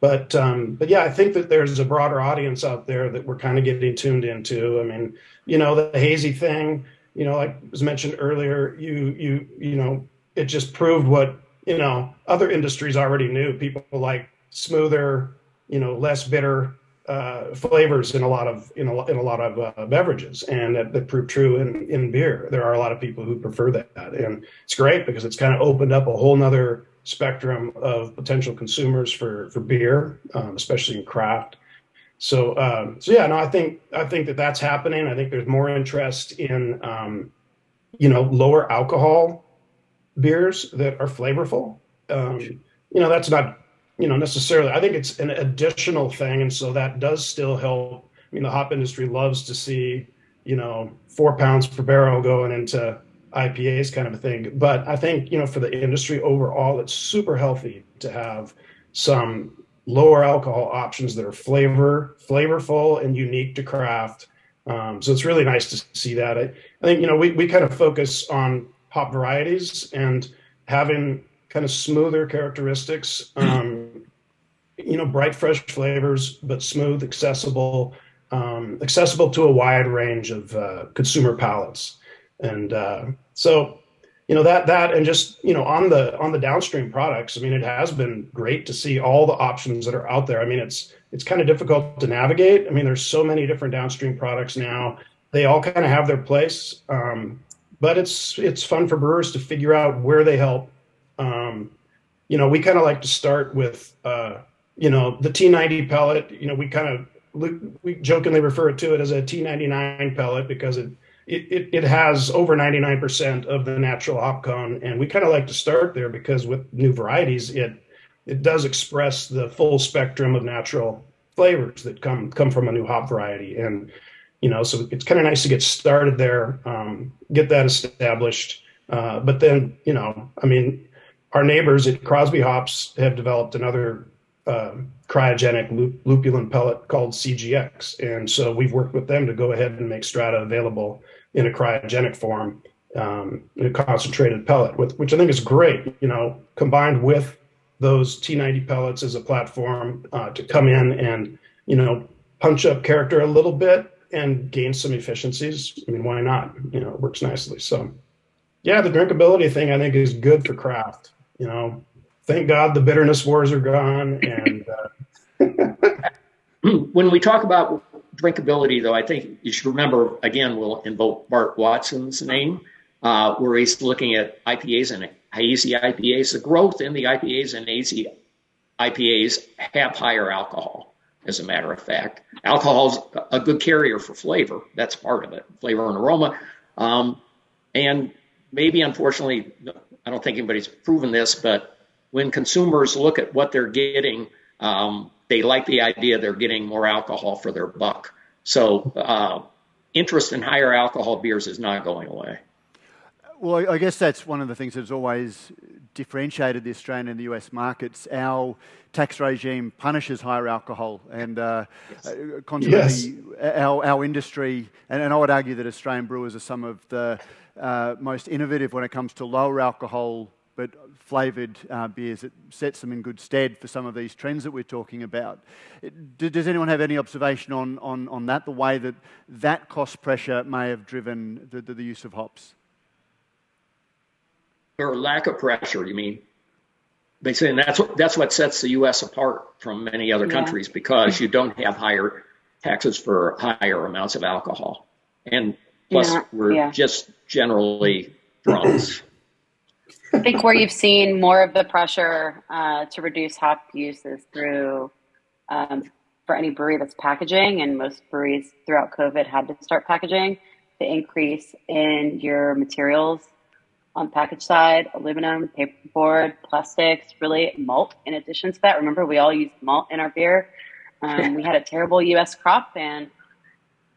But um, but yeah, I think that there's a broader audience out there that we're kind of getting tuned into. I mean, you know, the hazy thing, you know, like was mentioned earlier, you you you know, it just proved what you know other industries already knew. People like smoother, you know, less bitter uh, flavors in a lot of in a, in a lot of uh, beverages, and that, that proved true in in beer. There are a lot of people who prefer that, and it's great because it's kind of opened up a whole nother spectrum of potential consumers for for beer, um, especially in craft. So um, so yeah, no, I think I think that that's happening. I think there's more interest in um, you know lower alcohol beers that are flavorful. Um, you know, that's not you know necessarily. I think it's an additional thing, and so that does still help. I mean, the hop industry loves to see you know four pounds per barrel going into IPAs kind of a thing. But I think you know for the industry overall, it's super healthy to have some lower alcohol options that are flavor flavorful and unique to craft. Um, so it's really nice to see that. I, I think you know we we kind of focus on hop varieties and having kind of smoother characteristics. Um, you know, bright, fresh flavors, but smooth, accessible, um, accessible to a wide range of uh, consumer palates. And uh, so, you know that that and just you know on the on the downstream products. I mean, it has been great to see all the options that are out there. I mean, it's it's kind of difficult to navigate. I mean, there's so many different downstream products now. They all kind of have their place. Um, but it's it's fun for brewers to figure out where they help. Um, you know, we kind of like to start with uh, you know the T90 pellet. You know, we kind of we jokingly refer to it as a T99 pellet because it it, it has over 99% of the natural hop cone. And we kind of like to start there because with new varieties, it it does express the full spectrum of natural flavors that come come from a new hop variety. And you know, so it's kind of nice to get started there, um, get that established. Uh, but then, you know, I mean, our neighbors at Crosby Hops have developed another uh, cryogenic lupulin pellet called CGX. And so we've worked with them to go ahead and make Strata available in a cryogenic form, um, in a concentrated pellet, with, which I think is great, you know, combined with those T90 pellets as a platform uh, to come in and, you know, punch up character a little bit and gain some efficiencies. I mean, why not? You know, it works nicely. So, yeah, the drinkability thing I think is good for craft. You know, thank God the bitterness wars are gone. And uh... when we talk about drinkability, though, I think you should remember again, we'll invoke Bart Watson's name, uh, where he's looking at IPAs and hazy IPAs. The growth in the IPAs and hazy IPAs have higher alcohol, as a matter of fact. Alcohol is a good carrier for flavor. That's part of it, flavor and aroma. Um, and maybe, unfortunately, I don't think anybody's proven this, but when consumers look at what they're getting, um, they like the idea they're getting more alcohol for their buck. So uh, interest in higher alcohol beers is not going away. Well, I guess that's one of the things that's always differentiated the Australian and the US markets. Our tax regime punishes higher alcohol, and uh, yes. Uh, consequently, yes. our, our industry, and, and, I would argue that Australian brewers are some of the uh, most innovative when it comes to lower alcohol but flavoured uh, beers that sets them in good stead for some of these trends that we're talking about. Does anyone have any observation on, on, on that, the way that that cost pressure may have driven the, the, the use of hops? Or lack of pressure, you mean? Basically, that's what, that's what sets the U.S. apart from many other yeah. countries because you don't have higher taxes for higher amounts of alcohol. And plus, yeah. we're yeah. just generally drunks. I think where you've seen more of the pressure uh, to reduce hop use is through um, for any brewery that's packaging, and most breweries throughout COVID had to start packaging. The increase in your materials on package side, aluminum, paperboard, plastics, really malt. In addition to that, remember we all use malt in our beer. Um, we had a terrible U.S. crop, and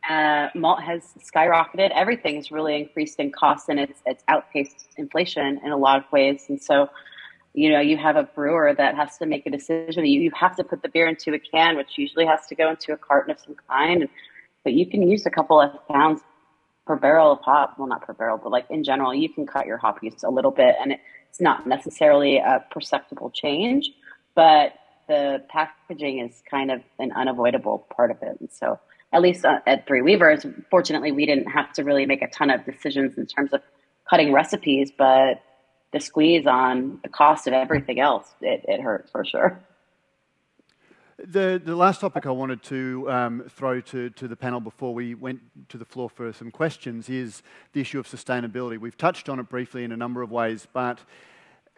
uh, malt has skyrocketed. Everything's really increased in cost, and it's it's outpaced inflation in a lot of ways. And so, you know, you have a brewer that has to make a decision. You, you have to put the beer into a can, which usually has to go into a carton of some kind. But you can use a couple of pounds per barrel of hop. Well, not per barrel, but like in general, you can cut your hop use a little bit, and it's not necessarily a perceptible change, but the packaging is kind of an unavoidable part of it. And so at least uh, at Three Weavers, fortunately, we didn't have to really make a ton of decisions in terms of cutting recipes, but the squeeze on the cost of everything else, it, it for sure. The, the last topic I wanted to um, throw to, to the panel before we went to the floor for some questions is the issue of sustainability. We've touched on it briefly in a number of ways, but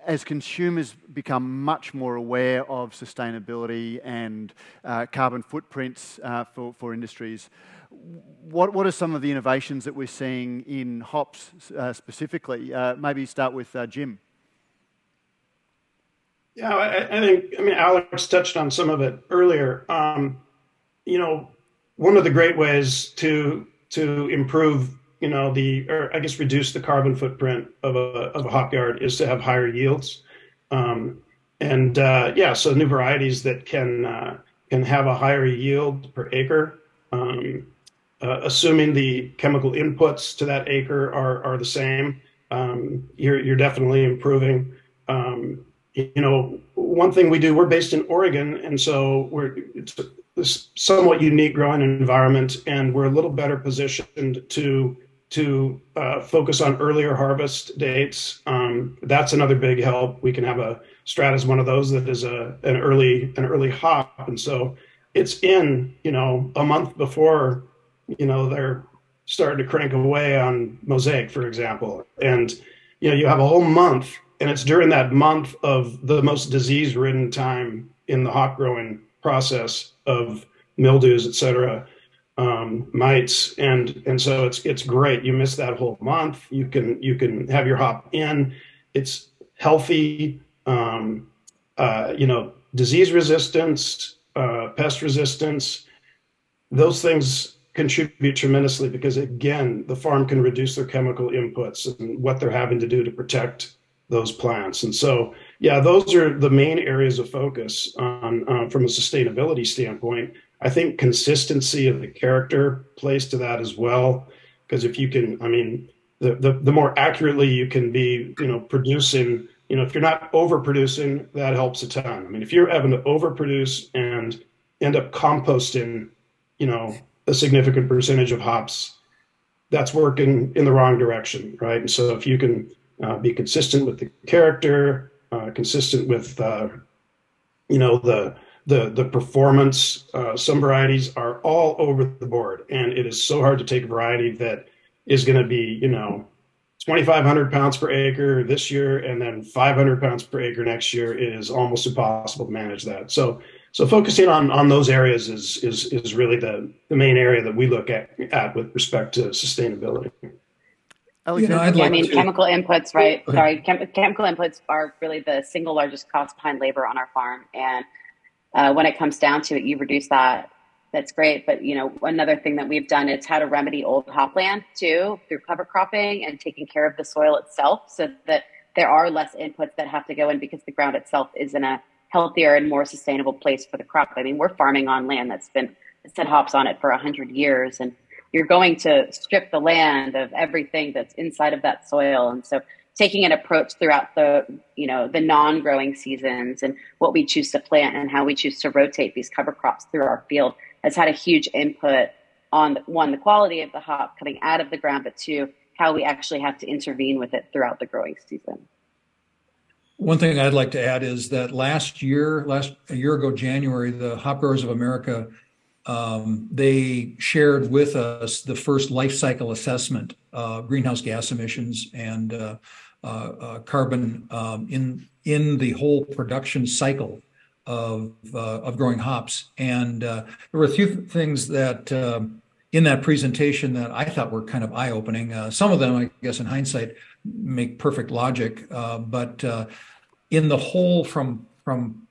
as consumers become much more aware of sustainability and uh, carbon footprints uh, for, for industries, what, what are some of the innovations that we're seeing in hops uh, specifically? Uh, maybe start with uh, Jim. Yeah, I, I, think, I mean, Alex touched on some of it earlier. Um, you know, one of the great ways to to improve you know the or I guess reduce the carbon footprint of a of a hop yard is to have higher yields, um, and uh, yeah, so new varieties that can uh, can have a higher yield per acre, um, uh, assuming the chemical inputs to that acre are are the same, um, you're you're definitely improving. Um, you know, one thing we do, we're based in Oregon, and so we're it's a somewhat unique growing environment, and we're a little better positioned to to uh, focus on earlier harvest dates. Um, that's another big help. We can have a strat as one of those that is a an early an early hop, and so it's in you know a month before you know they're starting to crank away on Mosaic, for example. And you know, you have a whole month, and it's during that month of the most disease-ridden time in the hop growing process of mildews, et cetera, um, mites, and and so it's it's great. You miss that whole month. You can you can have your hop in. It's healthy. Um, uh, you know, disease resistance, uh, pest resistance. Those things contribute tremendously because again the farm can reduce their chemical inputs and what they're having to do to protect those plants and so yeah those are the main areas of focus on uh, from a sustainability standpoint i think consistency of the character plays to that as well because if you can i mean the, the, the more accurately you can be you know producing you know if you're not overproducing that helps a ton i mean if you're having to overproduce and end up composting you know a significant percentage of hops, that's working in the wrong direction, right? And so if you can uh, be consistent with the character, uh, consistent with uh, you know the the the performance, uh, some varieties are all over the board, and it is so hard to take a variety that is going to be you know 2,500 pounds per acre this year, and then 500 pounds per acre next year. It is almost impossible to manage that. So so focusing on on those areas is is is really the the main area that we look at at with respect to sustainability. You know, yeah, like I mean, to... chemical inputs, right? Sorry, chem- chemical inputs are really the single largest cost behind labor on our farm, and uh, when it comes down to it, you reduce that. That's great, but you know, another thing that we've done is how to remedy old hopland too through cover cropping and taking care of the soil itself, so that there are less inputs that have to go in because the ground itself is in a healthier and more sustainable place for the crop. I mean, we're farming on land that's been said hops on it for a hundred years, and you're going to strip the land of everything that's inside of that soil. And so, taking an approach throughout the you know the non-growing seasons and what we choose to plant and how we choose to rotate these cover crops through our field has had a huge input on one the quality of the hop coming out of the ground, but two how we actually have to intervene with it throughout the growing season. One thing I'd like to add is that last year, last a year ago, January, the Hop Growers of America, um, they shared with us the first life cycle assessment, uh, greenhouse gas emissions and uh, uh, uh carbon um, in in the whole production cycle of uh, of growing hops. And uh, there were a few things that um, in that presentation that I thought were kind of eye opening. some of them, I guess, in hindsight, make perfect logic, but in the whole from from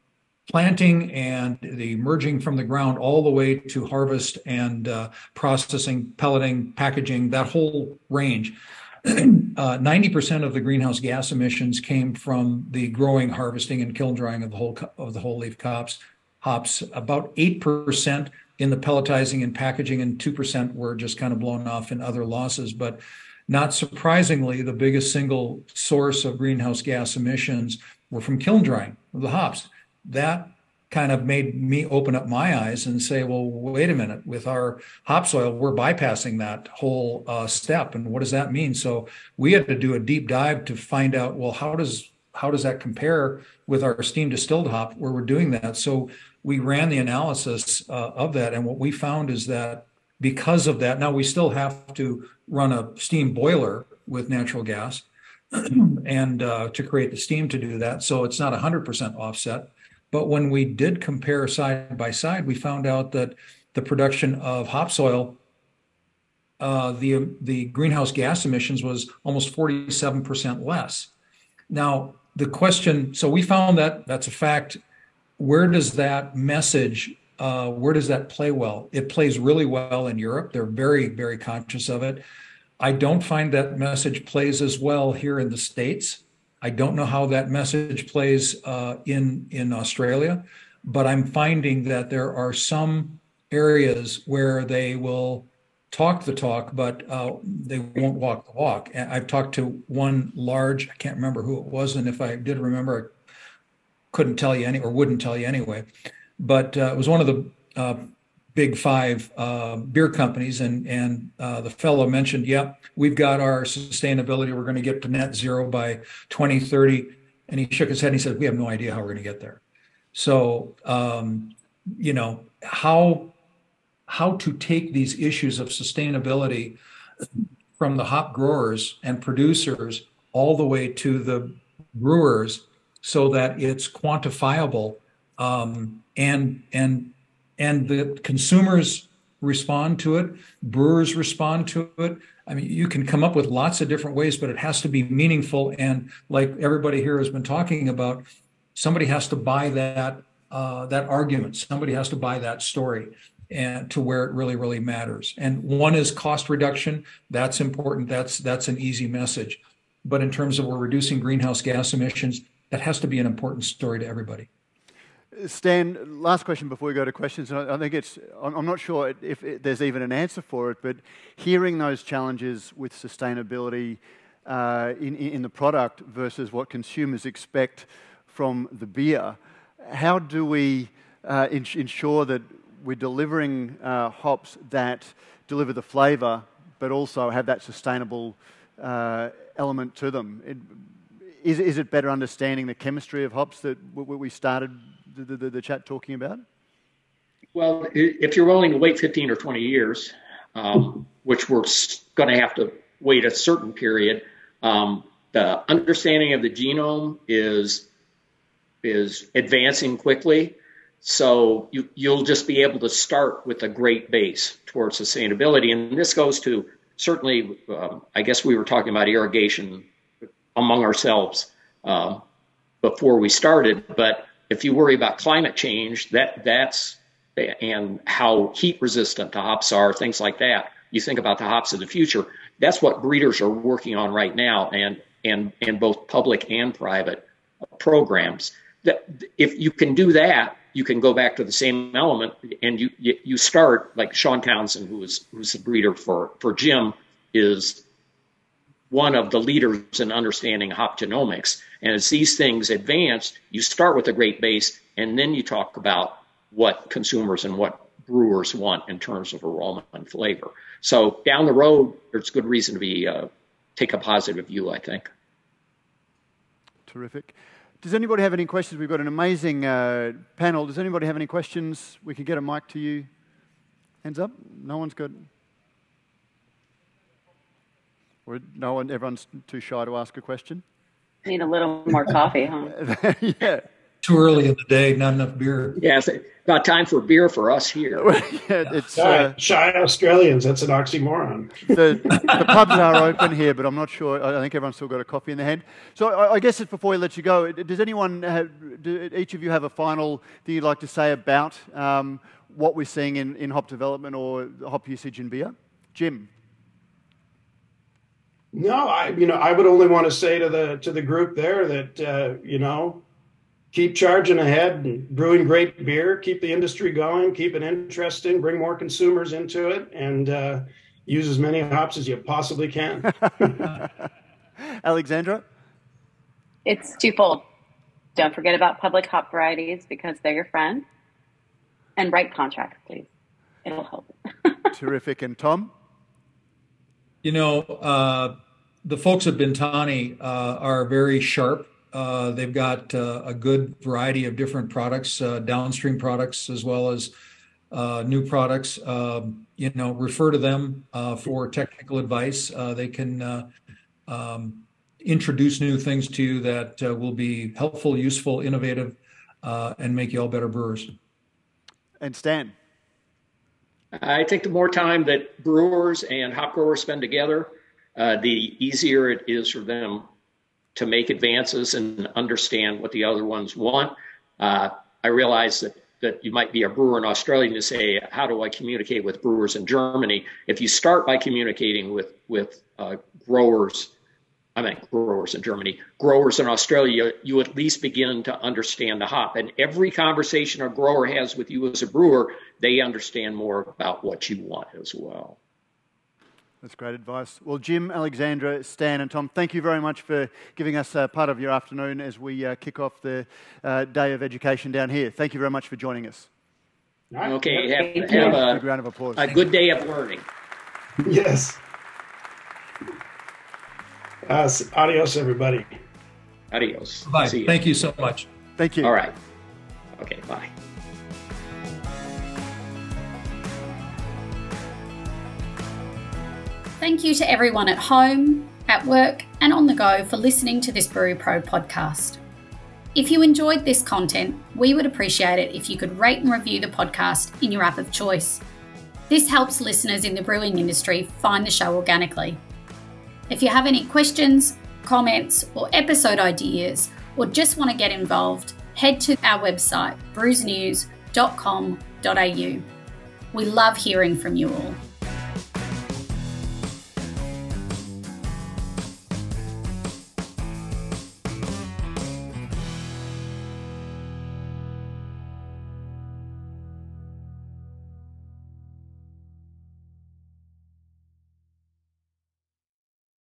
planting and the emerging from the ground all the way to harvest and uh, processing, pelleting, packaging, that whole range. uh, 90% of the greenhouse gas emissions came from the growing, harvesting, and kiln drying of the whole of the whole leaf hops. Hops about eight percent in the pelletizing and packaging, and two percent were just kind of blown off in other losses. But not surprisingly, the biggest single source of greenhouse gas emissions were from kiln drying of the hops. That kind of made me open up my eyes and say, well, wait a minute, with our hop oils, we're bypassing that whole uh, step. And what does that mean? So we had to do a deep dive to find out, well, how does how does that compare with our steam distilled hop where we're doing that? So we ran the analysis uh, of that. And what we found is that because of that, now we still have to run a steam boiler with natural gas, and uh, to create the steam to do that. So it's not 100% offset. But when we did compare side by side, we found out that the production of hop oils, uh, the the greenhouse gas emissions was almost 47% less. Now the question, so we found that that's a fact. Where does that message? Uh, where does that play well? It plays really well in Europe. They're very very conscious of it. I don't find that message plays as well here in the States. I don't know how that message plays uh, in, in Australia, but I'm finding that there are some areas where they will talk the talk, but uh, they won't walk the walk. I've talked to one large, I can't remember who it was, and if I did remember, I couldn't tell you any or wouldn't tell you anyway. But uh, it was one of the uh, big five uh, beer companies, and and uh, the fellow mentioned, "Yep, we've got our sustainability. We're going to get to net zero by 2030." And he shook his head and he said, "We have no idea how we're going to get there." So, um, you know how how to take these issues of sustainability from the hop growers and producers all the way to the brewers so that it's quantifiable um, and and and the consumers respond to it brewers respond to it. I mean you can come up with lots of different ways but it has to be meaningful. And like everybody here has been talking about somebody has to buy that uh, that argument. Somebody has to buy that story and to where it really really matters. And one is cost reduction. That's important. That's that's an easy message. But in terms of we're reducing greenhouse gas emissions that has to be an important story to everybody Stan, last question before we go to questions. I think it's, I'm not sure if there's even an answer for it, but hearing those challenges with sustainability uh, in, in the product versus what consumers expect from the beer, how do we uh, ensure that we're delivering uh, hops that deliver the flavour but also have that sustainable uh, element to them? It, is, is it better understanding the chemistry of hops that we started the, the, the chat talking about? Well, if you're willing to wait 15 or 20 years, um, which we're going to have to wait a certain period, um, the understanding of the genome is is advancing quickly. So you, you'll just be able to start with a great base towards sustainability. And this goes to certainly, um, I guess we were talking about irrigation among ourselves uh, before we started, but if you worry about climate change, that that's and how heat resistant the hops are, things like that. You think about the hops of the future. That's what breeders are working on right now, and and and both public and private programs. That if you can do that, you can go back to the same element, and you you, start like Shaun Townsend, who is who's the breeder for for Jim, is one of the leaders in understanding hop genomics. And as these things advance, you start with a great base, and then you talk about what consumers and what brewers want in terms of aroma and flavor. So down the road, there's good reason to be uh, take a positive view. I think. Terrific. Does anybody have any questions? We've got an amazing uh, panel. Does anybody have any questions? We can get a mic to you. Hands up. No one's got. Or no one, everyone's too shy to ask a question? Need a little more coffee, huh? yeah. Too early in the day, not enough beer. Yeah, it's about time for beer for us here. yeah, it's shy, uh, shy, Australians. That's an oxymoron. The, the, pubs are open here, but I'm not sure. I think everyone's still got a coffee in their hand. So I, I guess before we let you go, does anyone, have, do each of you have a final thing you'd like to say about um, what we're seeing in, in hop development or hop usage in beer? Jim. No, I you know I would only want to say to the to the group there that uh, you know keep charging ahead and brewing great beer, keep the industry going, keep it interesting, bring more consumers into it, and uh, use as many hops as you possibly can. Alexandra, it's twofold. Don't forget about public hop varieties because they're your friend, and write contracts, please. It'll help. Terrific, and Tom. You know, uh, the folks at Bintani uh, are very sharp. Uh, they've got uh, a good variety of different products, uh, downstream products, as well as uh, new products. Um, you know, refer to them for technical advice. they can um, introduce new things to you that will be helpful, useful, innovative, and make you all better brewers. And Stan. I think the more time that brewers and hop growers spend together, uh, the easier it is for them to make advances and understand what the other ones want. Uh, I realize that that you might be a brewer in Australia and you say, how do I communicate with brewers in Germany? If you start by communicating with with uh, growers I mean, growers in Germany, growers in Australia, you at least begin to understand the hop. And every conversation a grower has with you as a brewer, they understand more about what you want as well. That's great advice. Well, Jim, Alexandra, Stan, and Tom, thank you very much for giving us uh, part of your afternoon as we uh, kick off the uh, day of education down here. Thank you very much for joining us. Okay, have, have a, a, round of applause. a good day of learning. Yes. Uh, adios, everybody. Adios. Bye. You. Thank you so much. Thank you. All right. Okay, bye. Thank you to everyone at home, at work, and on the go for listening to this Brew Pro podcast. If you enjoyed this content, we would appreciate it if you could rate and review the podcast in your app of choice. This helps listeners in the brewing industry find the show organically. If you have any questions, comments, or episode ideas, or just want to get involved, head to our website, brewsnews.com.au. We love hearing from you all.